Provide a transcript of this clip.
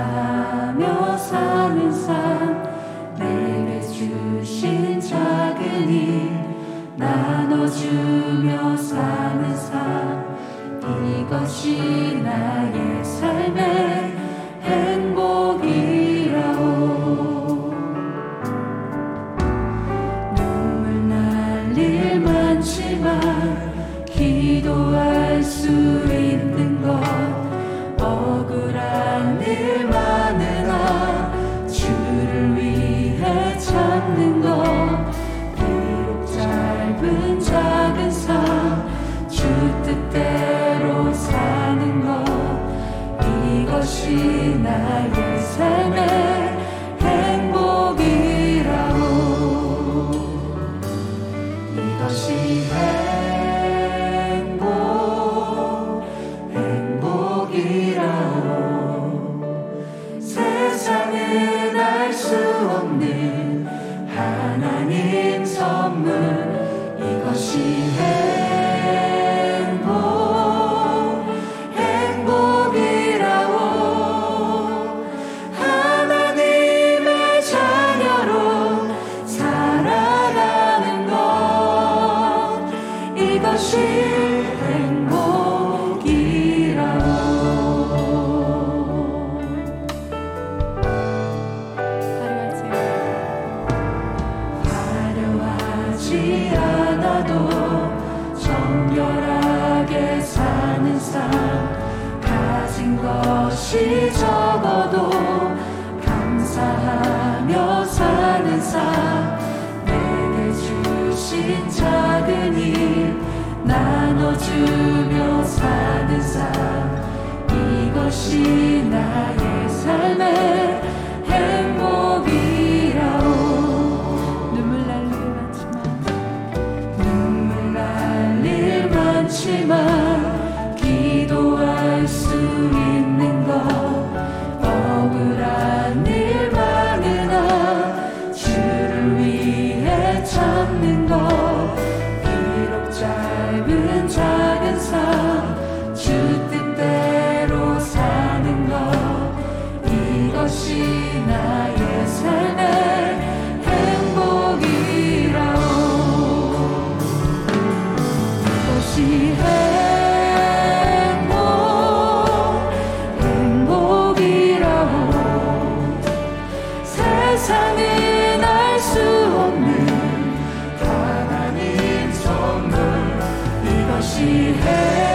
감사하며 사는 삶. 내게 주신 작은 일 나눠주며 사는 삶. 이것이 나의 삶의 지나야 see. 주며 사는 삶 이것이 나의 삶의 하나님 정말 이것이 해.